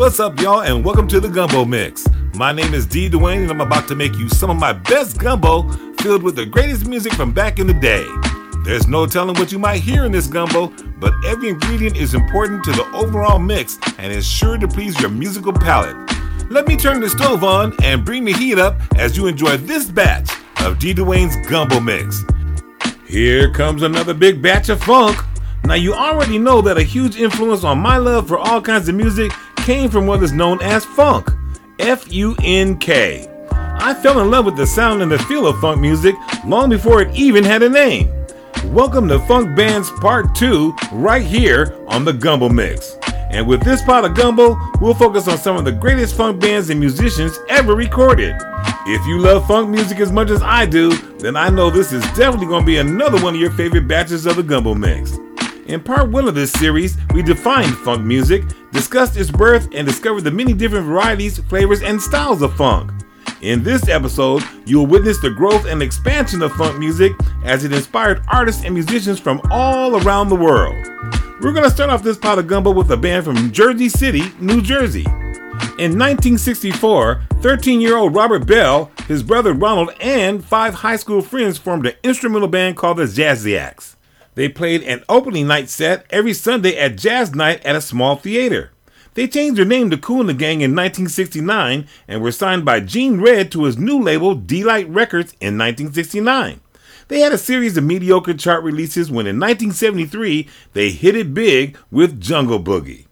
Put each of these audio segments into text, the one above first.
What's up, y'all, and welcome to the Gumbo Mix. My name is D. Duane, and I'm about to make you some of my best gumbo filled with the greatest music from back in the day. There's no telling what you might hear in this gumbo, but every ingredient is important to the overall mix and is sure to please your musical palate. Let me turn the stove on and bring the heat up as you enjoy this batch of D. Duane's Gumbo Mix. Here comes another big batch of funk. Now, you already know that a huge influence on my love for all kinds of music came from what is known as funk. F U N K. I fell in love with the sound and the feel of funk music long before it even had a name. Welcome to Funk Bands Part 2 right here on the Gumbo Mix. And with this pot of gumbo, we'll focus on some of the greatest funk bands and musicians ever recorded. If you love funk music as much as I do, then I know this is definitely going to be another one of your favorite batches of the Gumbo Mix. In part one of this series, we defined funk music, discussed its birth, and discovered the many different varieties, flavors, and styles of funk. In this episode, you'll witness the growth and expansion of funk music as it inspired artists and musicians from all around the world. We're going to start off this pot of gumbo with a band from Jersey City, New Jersey. In 1964, 13 year old Robert Bell, his brother Ronald, and five high school friends formed an instrumental band called the Jazziacs. They played an opening night set every Sunday at Jazz Night at a small theater. They changed their name to Kool and the Gang in 1969 and were signed by Gene Redd to his new label, De-Lite Records, in 1969. They had a series of mediocre chart releases when in 1973 they hit it big with Jungle Boogie.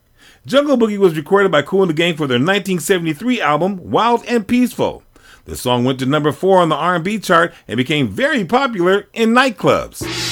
Jungle Boogie was recorded by Kool and the Gang for their 1973 album Wild and Peaceful. The song went to number 4 on the R&B chart and became very popular in nightclubs.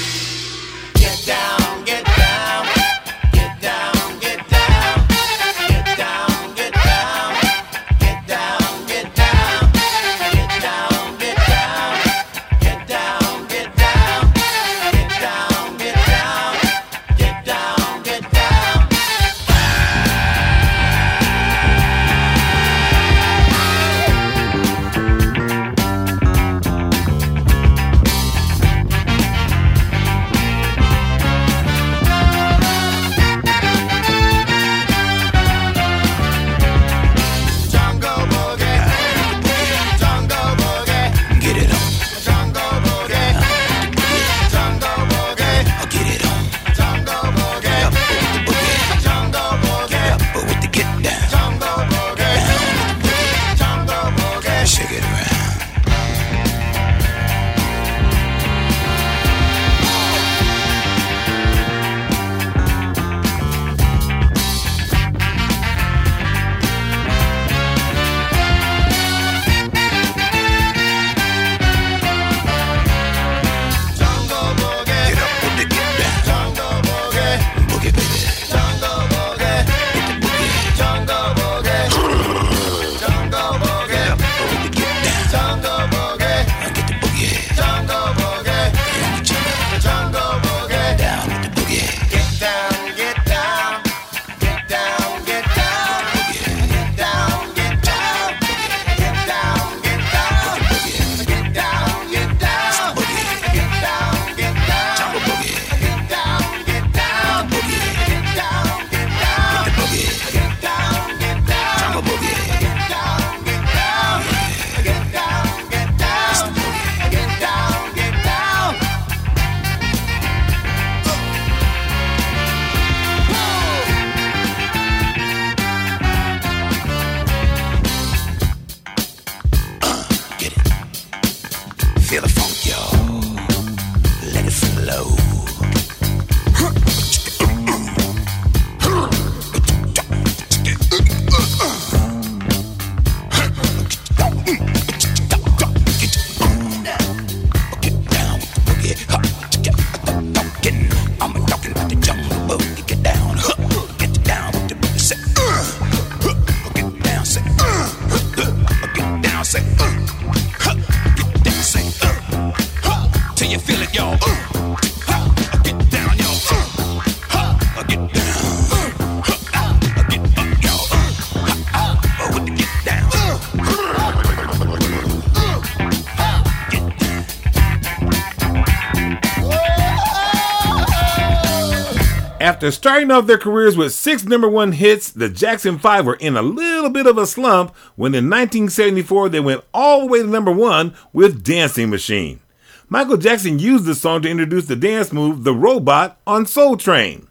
After starting off their careers with six number one hits, the Jackson 5 were in a little bit of a slump when in 1974 they went all the way to number one with Dancing Machine. Michael Jackson used this song to introduce the dance move The Robot on Soul Train.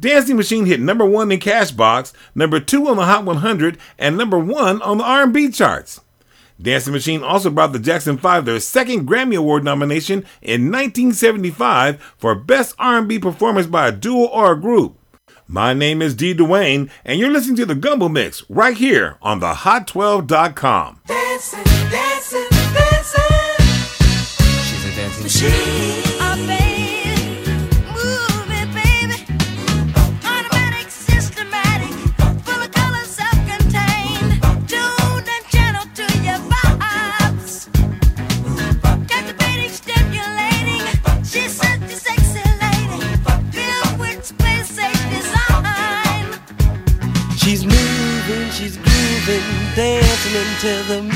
Dancing Machine hit number one in Cashbox, number two on the Hot 100, and number one on the R&B charts. Dancing Machine also brought the Jackson 5 their second Grammy Award nomination in 1975 for Best R&B Performance by a Duo or a Group. My name is D. Duane, and you're listening to the Gumbo Mix right here on the Hot12.com. Dancing, dancing, dancing. She's a dancing machine. Until the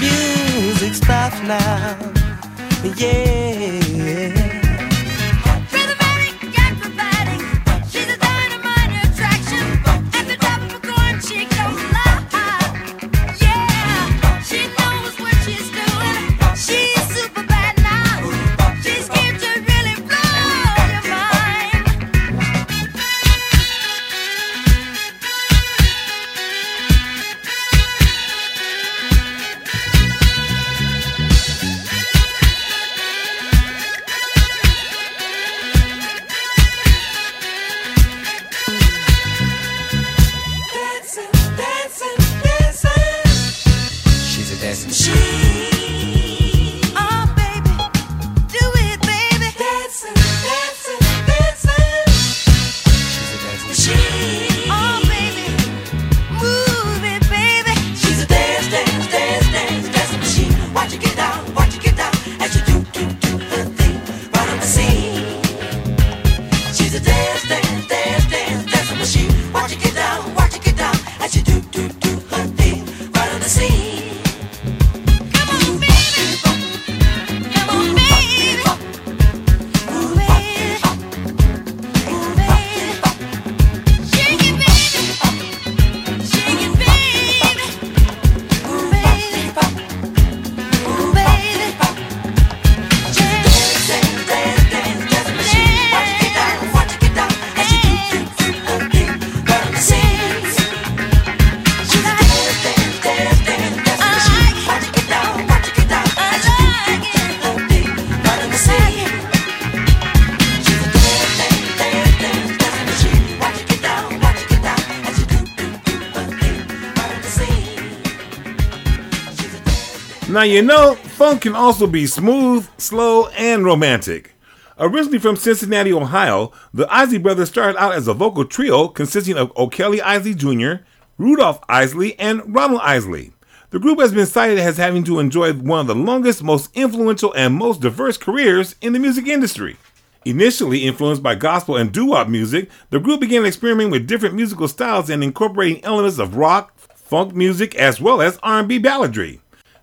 Now, you know, funk can also be smooth, slow, and romantic. Originally from Cincinnati, Ohio, the Isley Brothers started out as a vocal trio consisting of O'Kelly Isley Jr., Rudolph Isley, and Ronald Isley. The group has been cited as having to enjoy one of the longest, most influential, and most diverse careers in the music industry. Initially influenced by gospel and doo-wop music, the group began experimenting with different musical styles and incorporating elements of rock, funk music, as well as R&B balladry.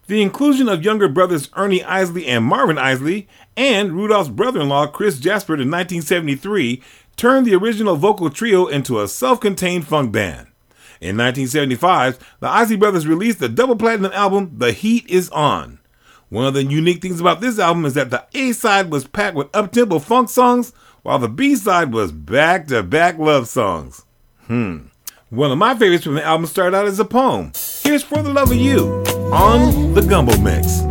The inclusion of younger brothers Ernie Isley and Marvin Isley and Rudolph's brother in law Chris Jasper in 1973 turned the original vocal trio into a self contained funk band. In 1975, the Isley brothers released the double platinum album The Heat Is On. One of the unique things about this album is that the A side was packed with up-tempo funk songs, while the B side was back-to-back love songs. Hmm. One of my favorites from the album started out as a poem. Here's For the Love of You on the Gumbo Mix.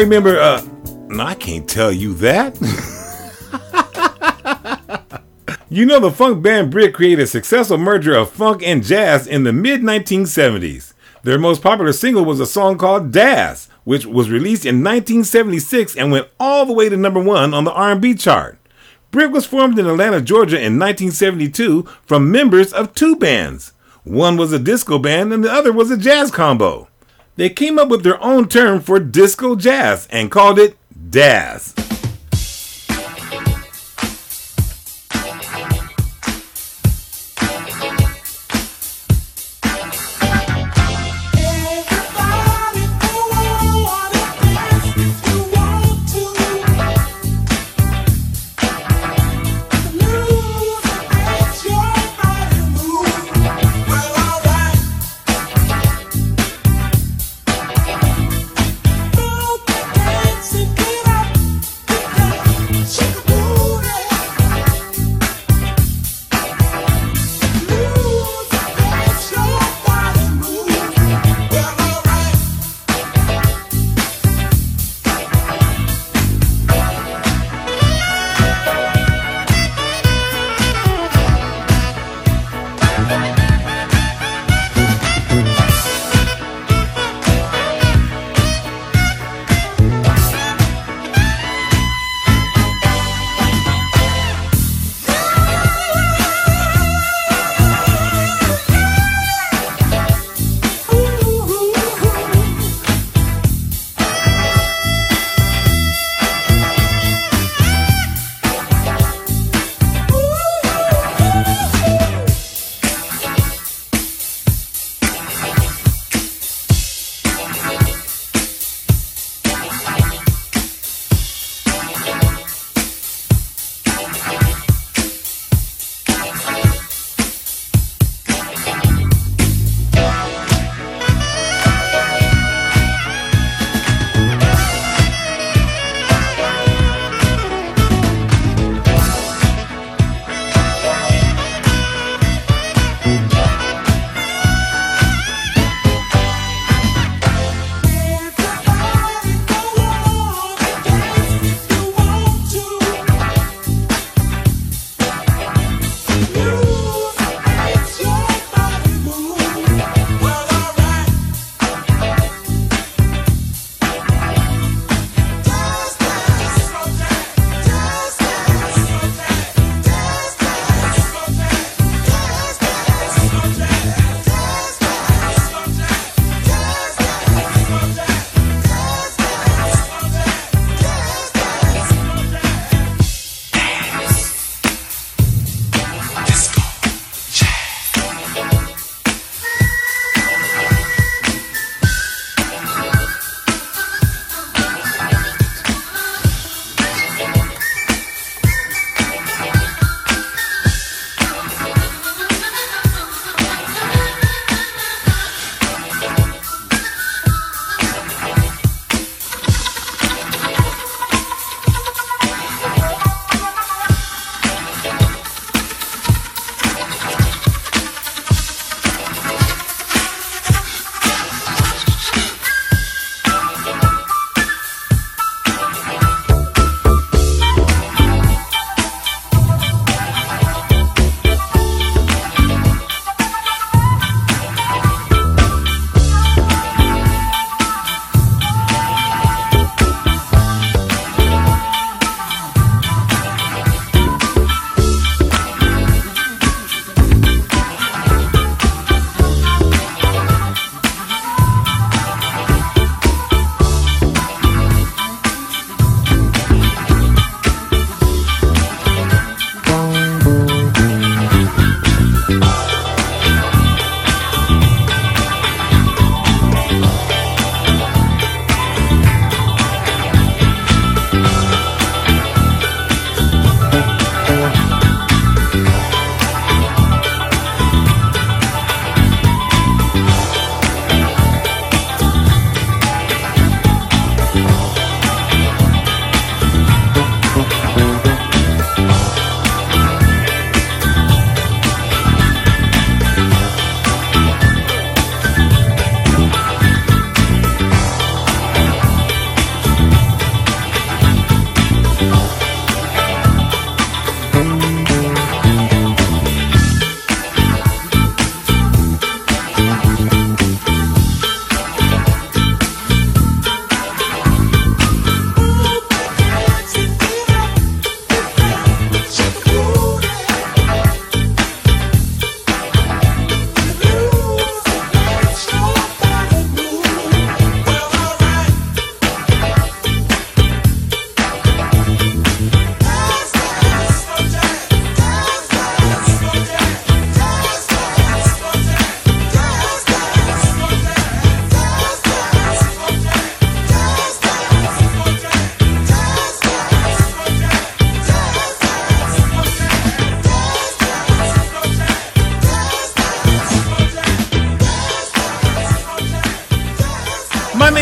I remember. Uh, no, I can't tell you that. you know, the funk band Brick created a successful merger of funk and jazz in the mid 1970s. Their most popular single was a song called "Jazz," which was released in 1976 and went all the way to number one on the R&B chart. Brick was formed in Atlanta, Georgia in 1972 from members of two bands. One was a disco band and the other was a jazz combo. They came up with their own term for disco jazz and called it "dazz."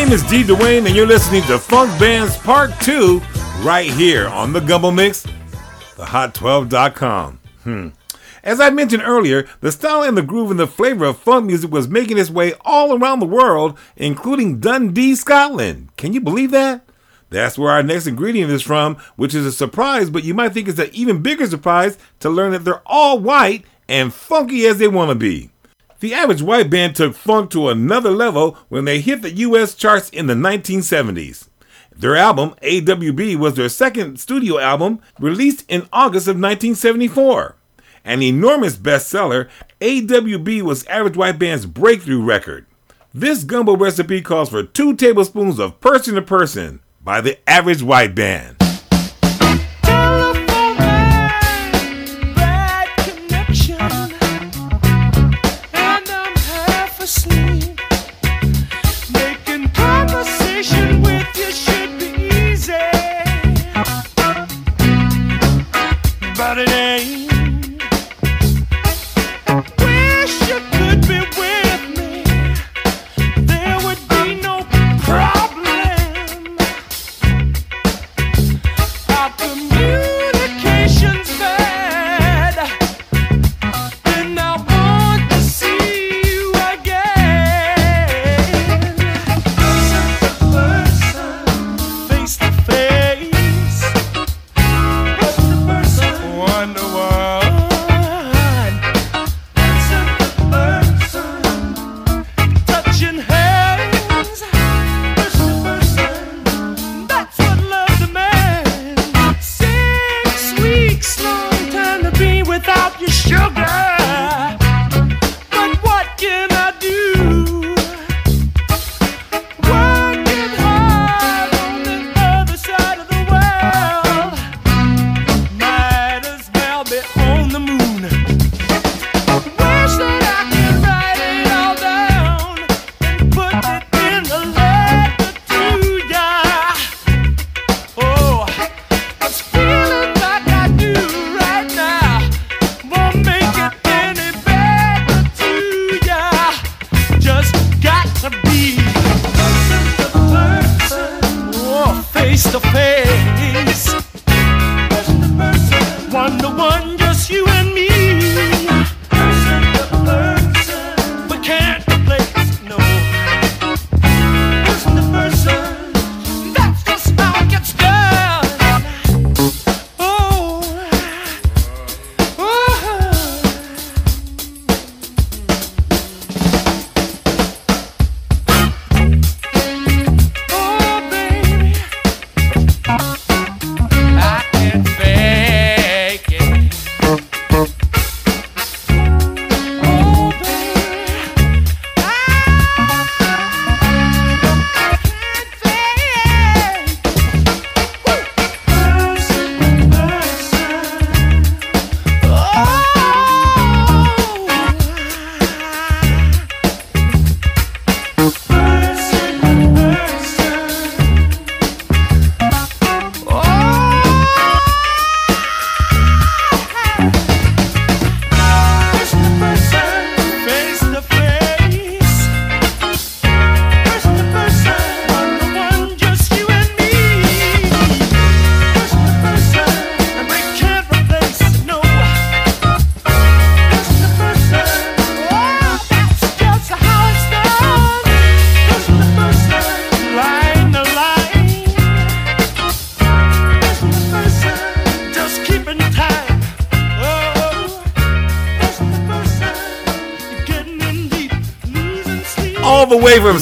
Name is D. Duane, and you're listening to Funk Bands Part 2 right here on the Gumbo Mix, thehot12.com. Hmm. As I mentioned earlier, the style and the groove and the flavor of funk music was making its way all around the world, including Dundee, Scotland. Can you believe that? That's where our next ingredient is from, which is a surprise, but you might think it's an even bigger surprise to learn that they're all white and funky as they want to be. The average white band took funk to another level when they hit the US charts in the 1970s. Their album, AWB, was their second studio album, released in August of 1974. An enormous bestseller, AWB was Average White Band's breakthrough record. This gumbo recipe calls for two tablespoons of person to person by the Average White Band.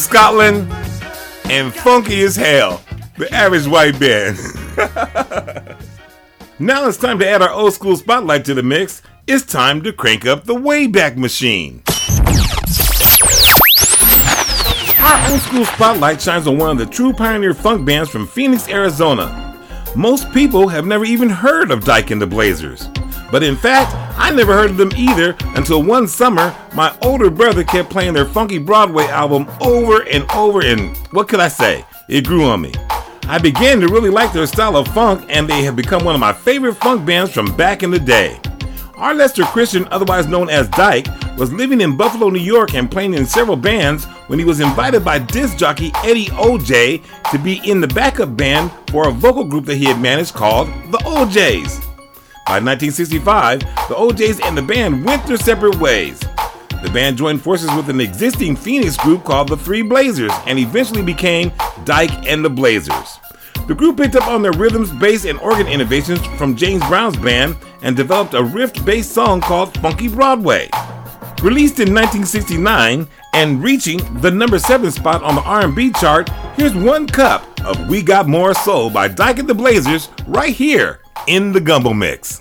Scotland and funky as hell. The average white band. now it's time to add our old school spotlight to the mix. It's time to crank up the Wayback Machine. Our old school spotlight shines on one of the true pioneer funk bands from Phoenix, Arizona. Most people have never even heard of Dyke and the Blazers. But in fact, I never heard of them either until one summer my older brother kept playing their funky Broadway album over and over, and what could I say? It grew on me. I began to really like their style of funk, and they have become one of my favorite funk bands from back in the day. Arlester Christian, otherwise known as Dyke, was living in Buffalo, New York and playing in several bands when he was invited by disc jockey Eddie O'Jay to be in the backup band for a vocal group that he had managed called the O'Jays. By 1965, the O'Jays and the band went their separate ways. The band joined forces with an existing Phoenix group called the Three Blazers and eventually became Dyke and the Blazers. The group picked up on their rhythms, bass, and organ innovations from James Brown's band and developed a riff-based song called Funky Broadway. Released in 1969 and reaching the number 7 spot on the R&B chart, here's one cup of We Got More Soul by Dyke and the Blazers right here in the Gumbo Mix.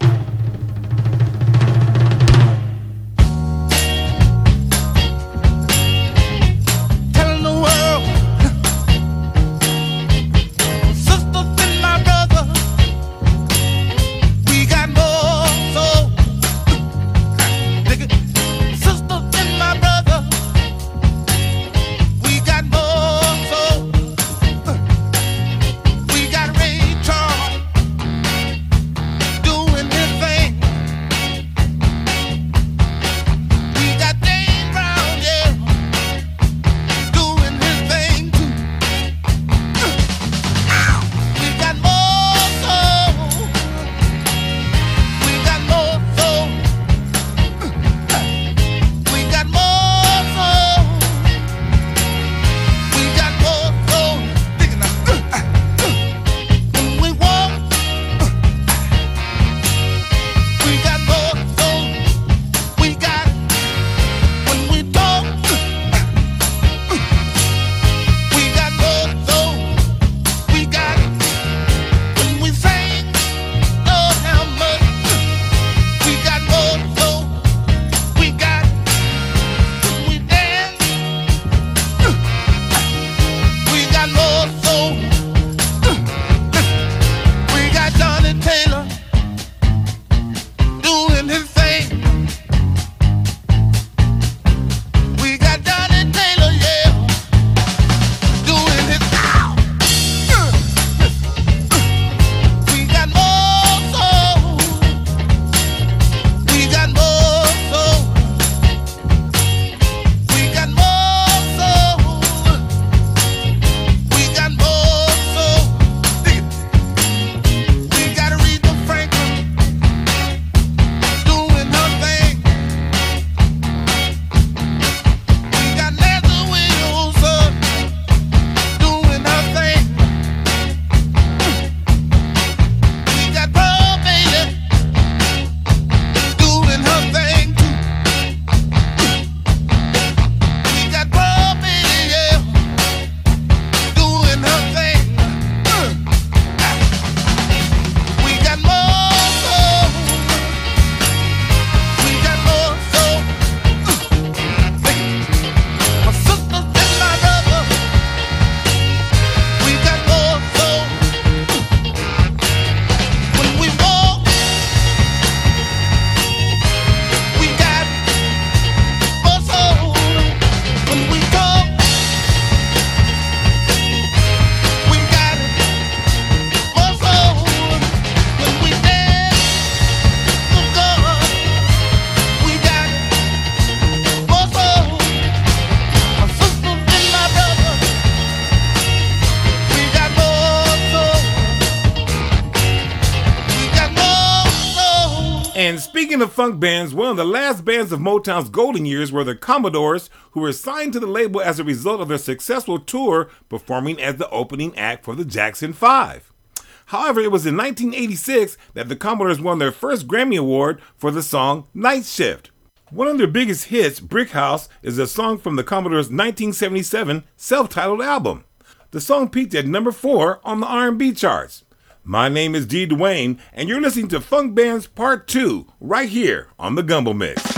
Speaking of funk bands, one of the last bands of Motown's golden years were the Commodores, who were signed to the label as a result of their successful tour performing as the opening act for the Jackson 5. However, it was in 1986 that the Commodores won their first Grammy Award for the song Night Shift. One of their biggest hits, Brick House, is a song from the Commodores' 1977 self-titled album. The song peaked at number 4 on the R&B charts. My name is D. Duane, and you're listening to Funk Bands Part 2 right here on the Gumbo Mix.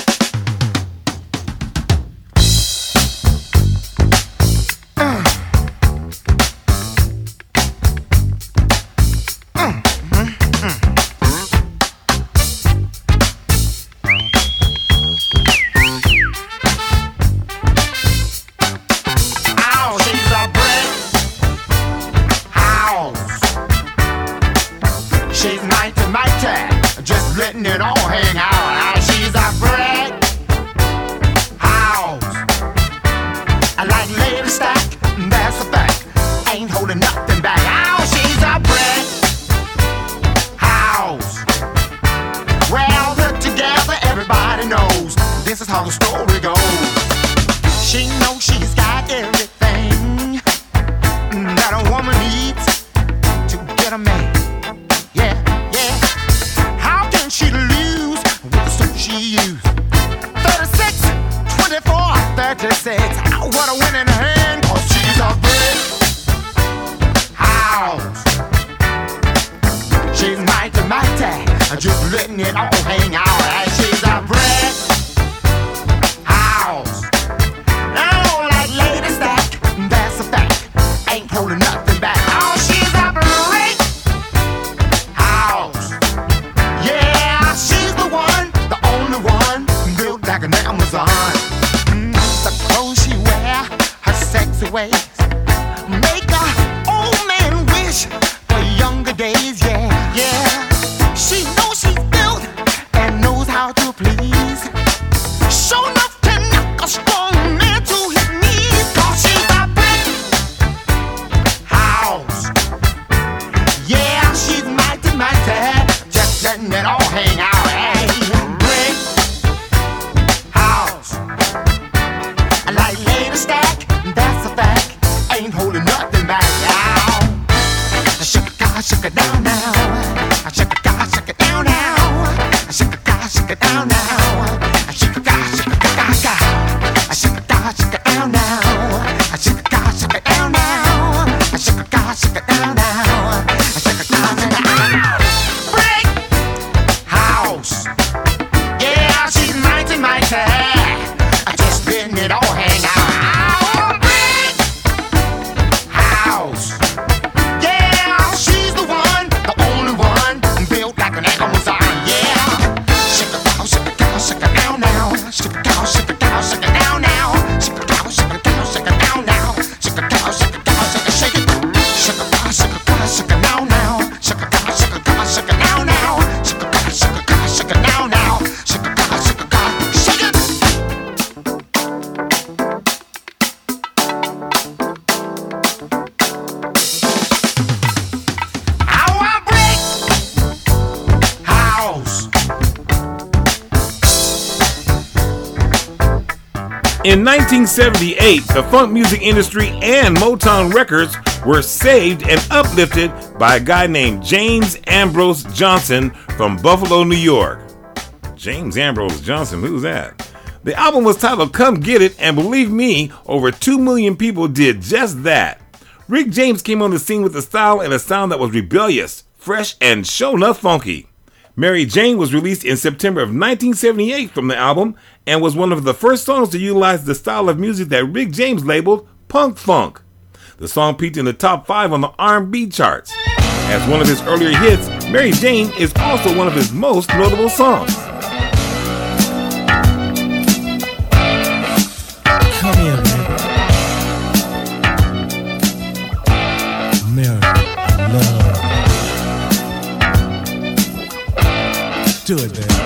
tag. Just letting it all hang out. In 1978, the funk music industry and Motown Records were saved and uplifted by a guy named James Ambrose Johnson from Buffalo, New York. James Ambrose Johnson, who's that? The album was titled Come Get It, and believe me, over 2 million people did just that. Rick James came on the scene with a style and a sound that was rebellious, fresh, and show enough funky. Mary Jane was released in September of 1978 from the album and was one of the first songs to utilize the style of music that Rick James labeled punk funk. The song peaked in the top 5 on the R&B charts. As one of his earlier hits, Mary Jane is also one of his most notable songs. Do it, man.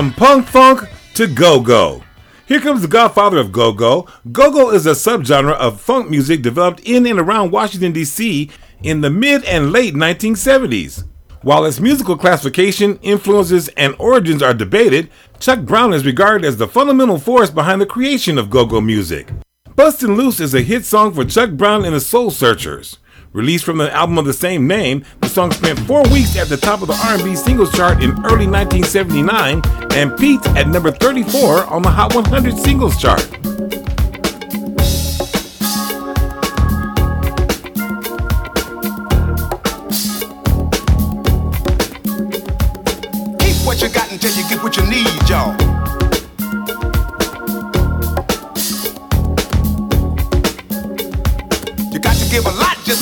From punk funk to go go. Here comes the godfather of go go. Go go is a subgenre of funk music developed in and around Washington, D.C. in the mid and late 1970s. While its musical classification, influences, and origins are debated, Chuck Brown is regarded as the fundamental force behind the creation of go go music. Bustin' Loose is a hit song for Chuck Brown and the Soul Searchers. Released from the album of the same name, the song spent four weeks at the top of the R&B singles chart in early 1979 and peaked at number 34 on the Hot 100 singles chart. Keep what you got until you get what you need, y'all.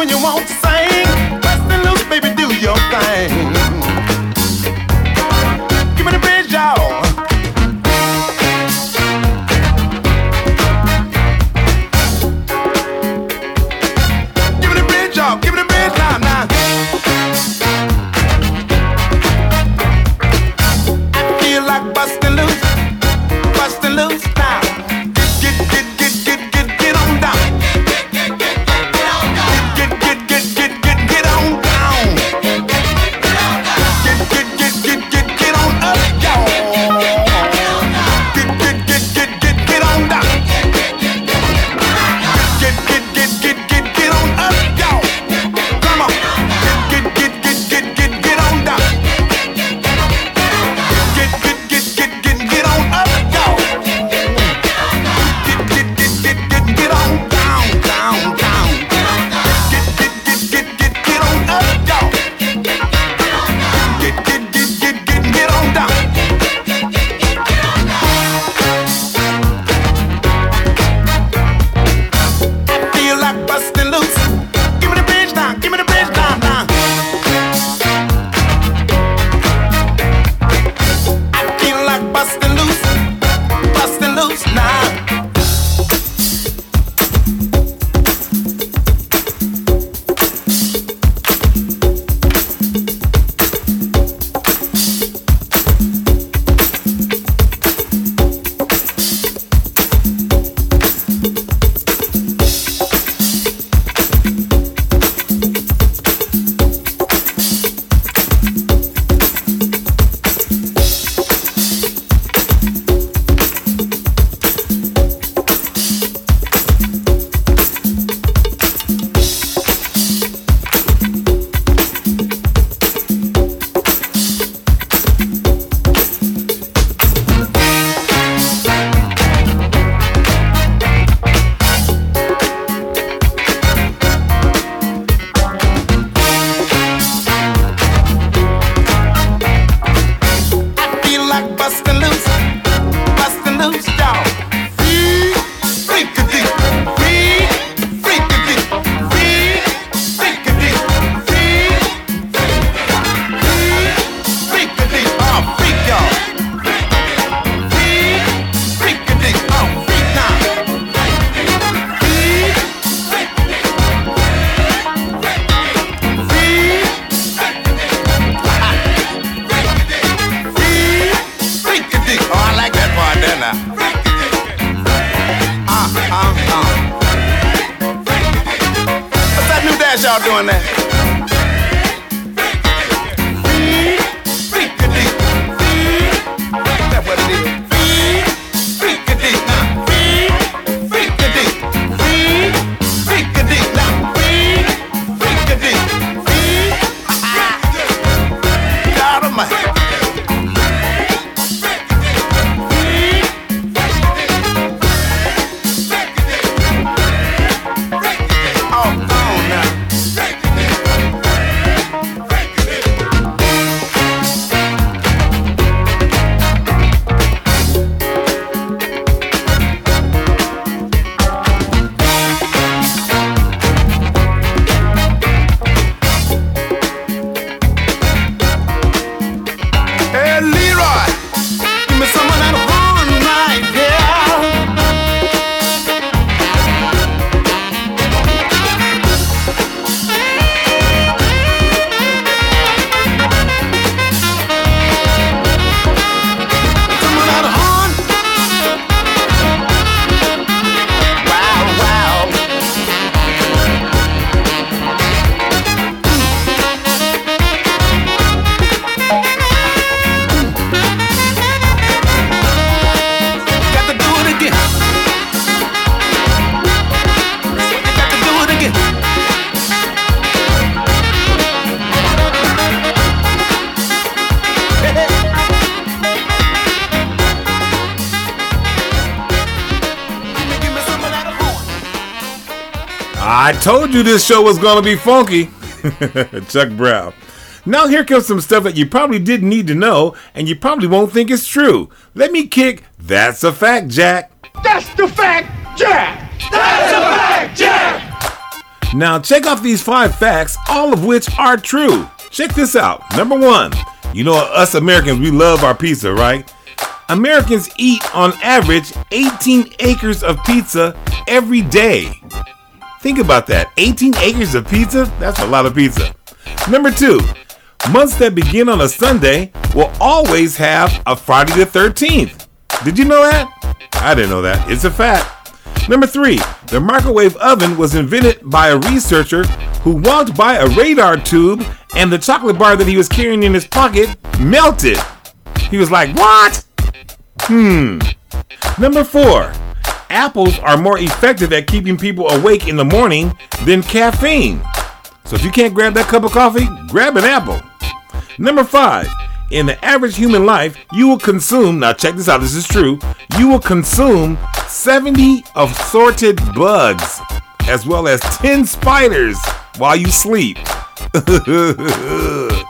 when you want to told you this show was gonna be funky. Chuck Brown. Now here comes some stuff that you probably didn't need to know, and you probably won't think it's true. Let me kick. That's a fact, Jack. That's the fact, Jack. That's a fact, Jack. Now check off these five facts, all of which are true. Check this out. Number one, you know us Americans, we love our pizza, right? Americans eat on average 18 acres of pizza every day. Think about that. 18 acres of pizza? That's a lot of pizza. Number two, months that begin on a Sunday will always have a Friday the 13th. Did you know that? I didn't know that. It's a fact. Number three, the microwave oven was invented by a researcher who walked by a radar tube and the chocolate bar that he was carrying in his pocket melted. He was like, What? Hmm. Number four, apples are more effective at keeping people awake in the morning than caffeine. So if you can't grab that cup of coffee, grab an apple. Number five, in the average human life, you will consume, now check this out, this is true, you will consume 70 assorted bugs as well as 10 spiders while you sleep.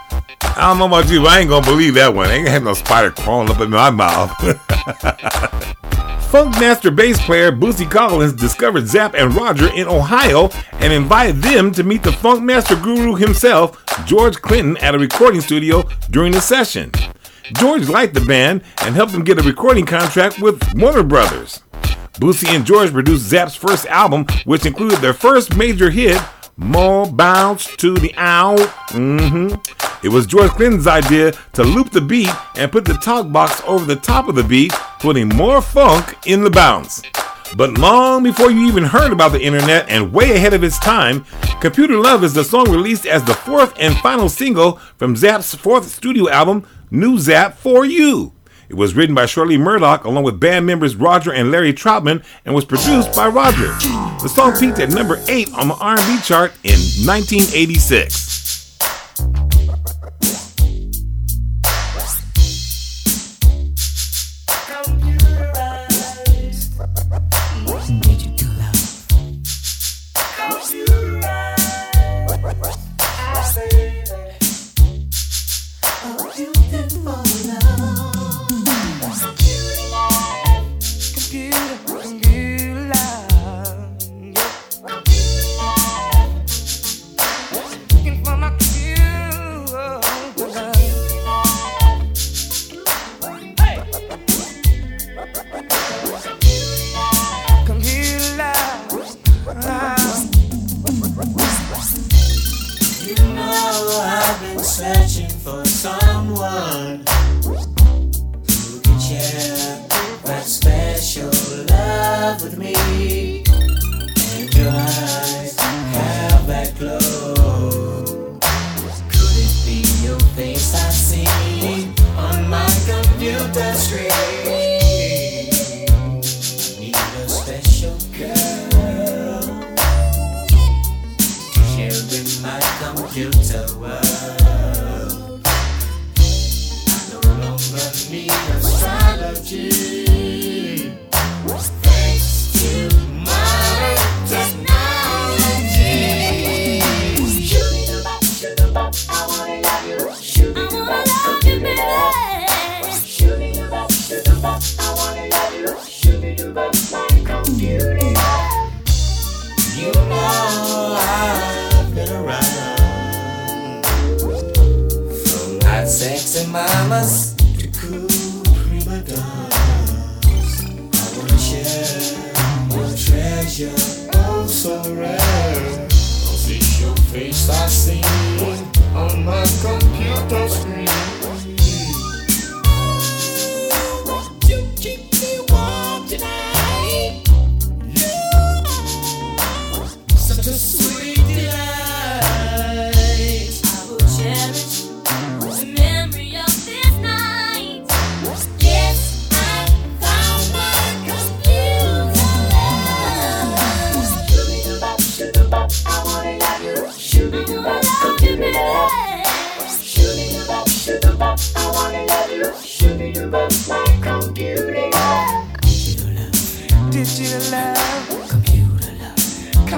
I don't know about you, but I ain't gonna believe that one. I ain't gonna have no spider crawling up in my mouth. Funk master bass player Bootsy Collins discovered Zapp and Roger in Ohio and invited them to meet the funk master guru himself, George Clinton, at a recording studio during the session. George liked the band and helped them get a recording contract with Warner Brothers. Bootsy and George produced Zapp's first album, which included their first major hit, More Bounce to the Ounce. hmm It was George Clinton's idea to loop the beat and put the talk box over the top of the beat, putting more funk in the bounce. But long before you even heard about the internet and way ahead of its time, Computer Love is the song released as the fourth and final single from Zapp's fourth studio album, New Zapp for You. It was written by Shirley Murdock along with band members Roger and Larry Troutman and was produced by Roger. The song peaked at number 8 on the R&B chart in 1986. I've been searching for someone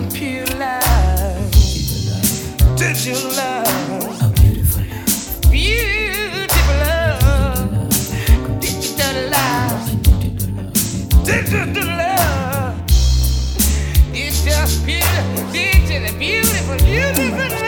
love, computer love, digital love, beautiful love, beautiful love, digital love, digital love. It's just beautiful, digital, beautiful, beautiful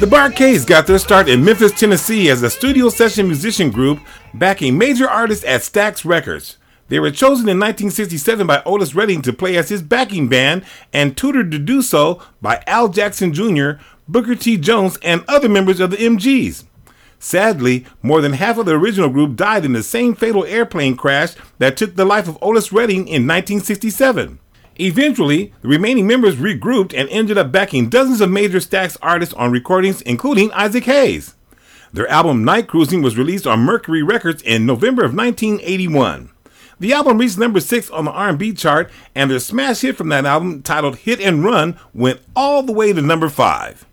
The Bar-Kays got their start in Memphis, Tennessee as a studio session musician group backing major artists at Stax Records. They were chosen in 1967 by Otis Redding to play as his backing band and tutored to do so by Al Jackson Jr., Booker T. Jones, and other members of the MGs. Sadly, more than half of the original group died in the same fatal airplane crash that took the life of Otis Redding in 1967. Eventually, the remaining members regrouped and ended up backing dozens of major Stax artists on recordings, including Isaac Hayes. Their album Night Cruising was released on Mercury Records in November of 1981. The album reached number 6 on the R&B chart, and their smash hit from that album, titled Hit and Run, went all the way to number 5.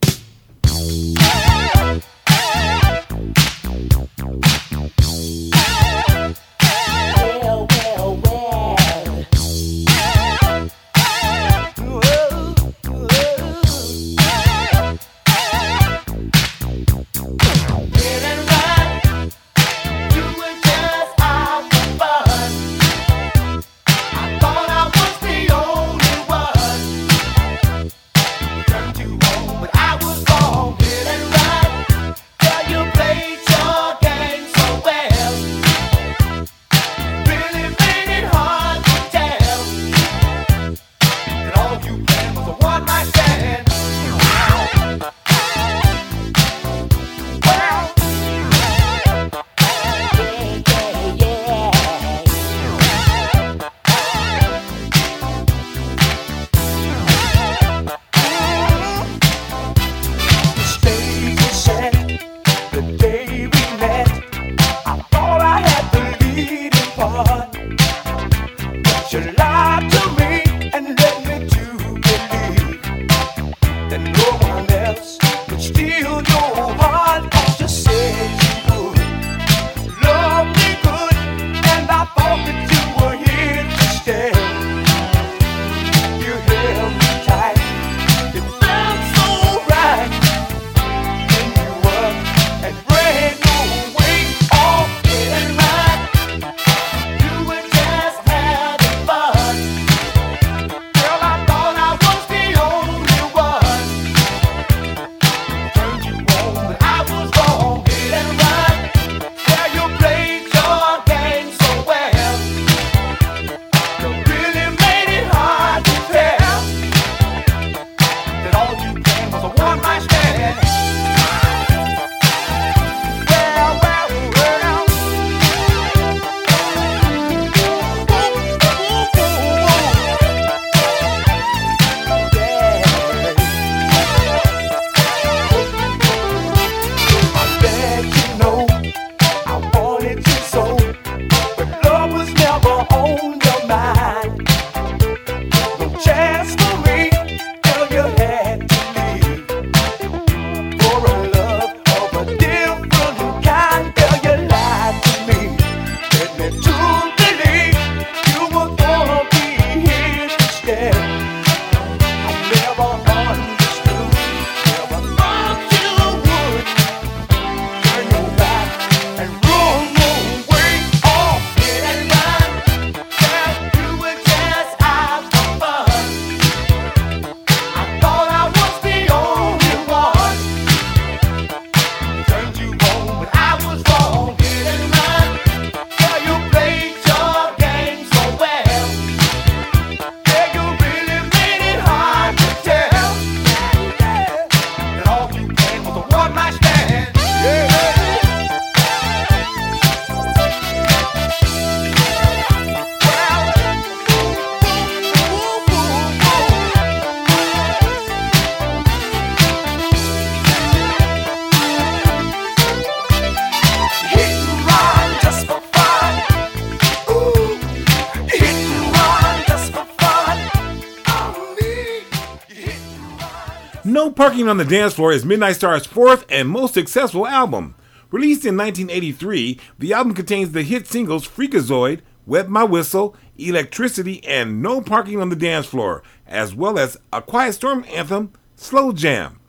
Parking on the Dance Floor is Midnight Star's fourth and most successful album. Released in 1983, the album contains the hit singles Freakazoid, Wet My Whistle, Electricity, and No Parking on the Dance Floor, as well as a Quiet Storm anthem, Slow Jam.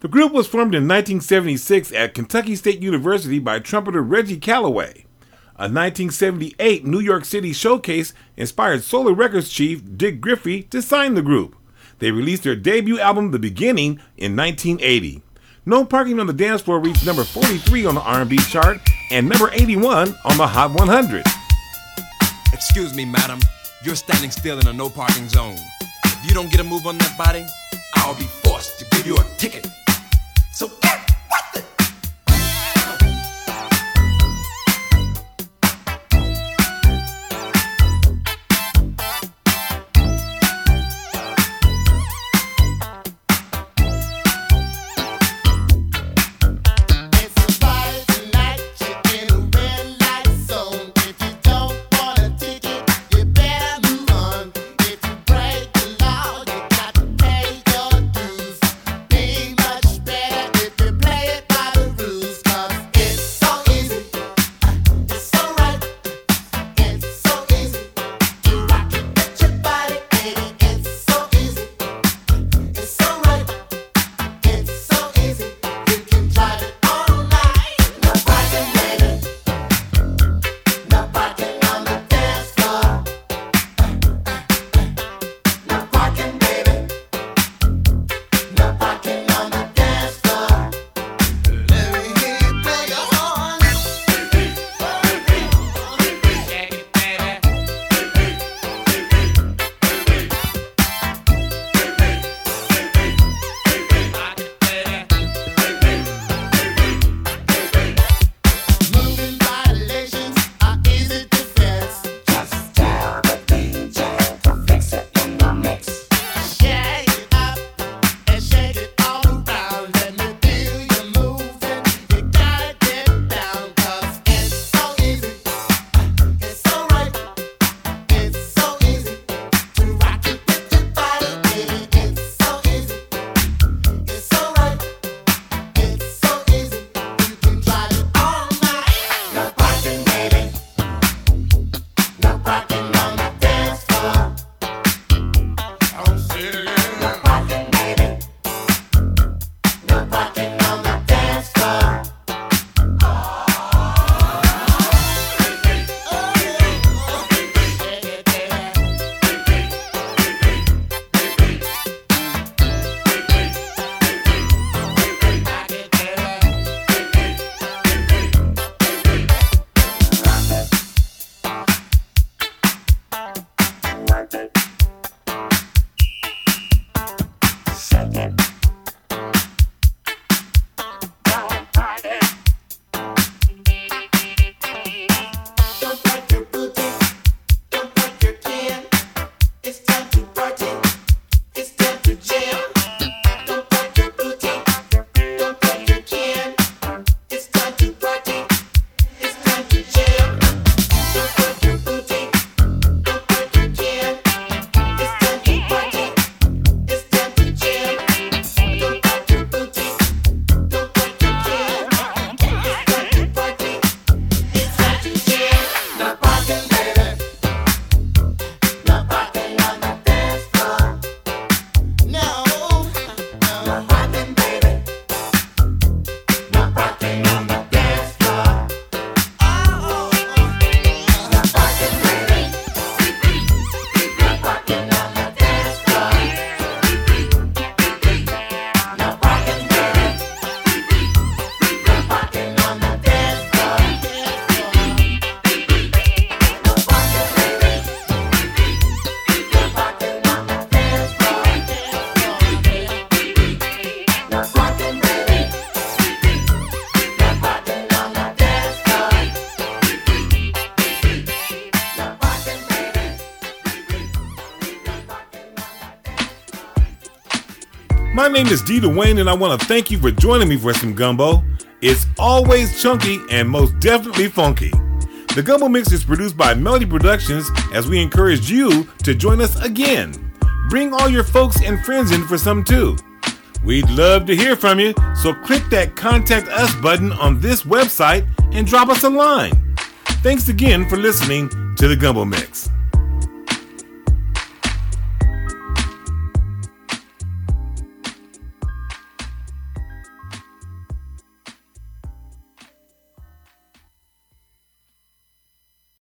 The group was formed in 1976 at Kentucky State University by trumpeter Reggie Calloway. A 1978 New York City showcase inspired Solar Records chief Dick Griffey to sign the group. They released their debut album, The Beginning, in 1980. No Parking on the Dance Floor reached number 43 on the R&B chart and number 81 on the Hot 100. Excuse me, madam. You're standing still in a no parking zone. If you don't get a move on that body, I'll be forced to give you a ticket. So get name is D. Duane, and I want to thank you for joining me for some gumbo. It's always chunky and most definitely funky. The Gumbo Mix is produced by Melody Productions as we encourage you to join us again. Bring all your folks and friends in for some too. We'd love to hear from you, so click that Contact Us button on this website and drop us a line. Thanks again for listening to the Gumbo Mix.